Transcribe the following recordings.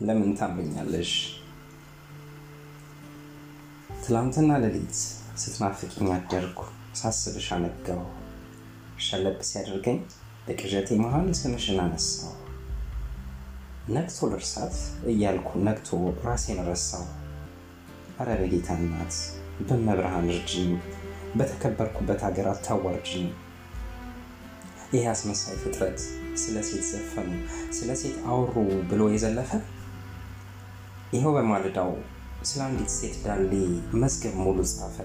ለምን ታምኛለሽ? ትላንትና ሌሊት ስትናፍቅኝ አደርኩ፣ ሳስብሽ አነጋው። ሸለብ ሲያደርገኝ በቅዠቴ መሃል ስምሽን አነሳው። ነግቶ ልርሳት እያልኩ ነግቶ ራሴን ረሳው። አረ በጌታ እናት በመብርሃን እርጅኝ፣ በተከበርኩበት ሀገር አታዋርጅኝ። ይህ አስመሳይ ፍጥረት ስለ ሴት ዘፈኑ፣ ስለ ሴት አውሩ ብሎ የዘለፈ ይኸው በማለዳው ስለ አንዲት ሴት ዳሌ መዝገብ ሙሉ ጻፈ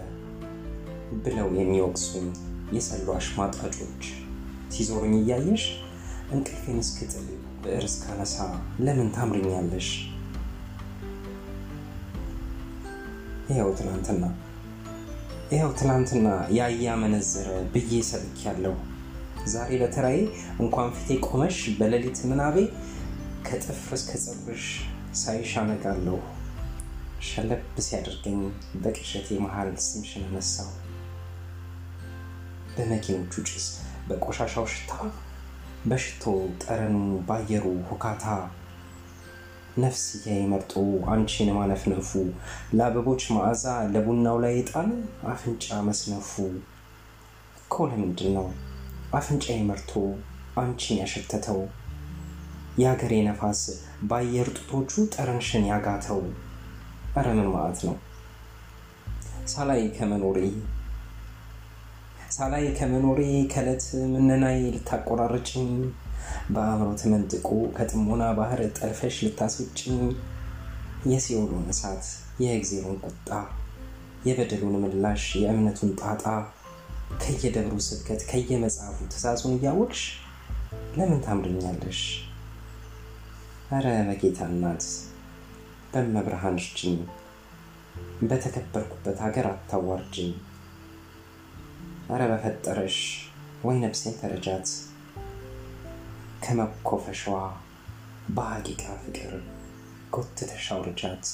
ብለው የሚወቅሱኝ የሰሉ አሽሟጣጮች ሲዞሩኝ እያየሽ እንቅልፌን እስክጥል ብዕር እስካነሳ ለምን ታምርኛለሽ? ይኸው ትናንትና ይኸው ትናንትና ያያ መነዘረ ብዬ ሰብክ ያለው ዛሬ በተራዬ እንኳን ፊቴ ቆመሽ በሌሊት ምናቤ ከጥፍር እስከ ፀጉርሽ ሳይሽ ሸለብ ሲያደርገኝ በቅዠቴ መሃል ስምሽን አነሳው። በመኪኖቹ ጭስ፣ በቆሻሻው ሽታ፣ በሽቶ ጠረኑ፣ ባየሩ ሁካታ ነፍስዬ መርጦ አንቺን ማነፍነፉ ለአበቦች መዓዛ ለቡናው ላይ ዕጣን አፍንጫ መስነፉ እኮ ለምንድን ነው አፍንጫዬ መርቶ አንቺን ያሸተተው? የሀገሬ ነፋስ በአየር ጡቶቹ ጠረንሽን ያጋተው። ኧረ ምን ማለት ነው? ሳላይ ከመኖሬ ሳላይ ከመኖሬ ከዕለት ምነናይ ልታቆራርጭኝ በአእምሮ ተመንጥቆ ከጥሞና ባህር ጠልፈሽ ልታስወጭኝ የሲኦሉን እሳት የእግዜሩን ቁጣ የበደሉን ምላሽ የእምነቱን ጣጣ ከየደብሩ ስብከት ከየመጽሐፉ ትእዛዙን እያወቅሽ ለምን ታምርኛለሽ? አረ በጌታ እናት በመብርሃን እርጅኝ፣ በተከበርኩበት ሀገር አታዋርጅኝ። አረ በፈጠረሽ ወይ ነፍሴን ተረጃት ከመኮፈሻዋ በሐቂቃ ፍቅር ጎትተሽ አውርጃት።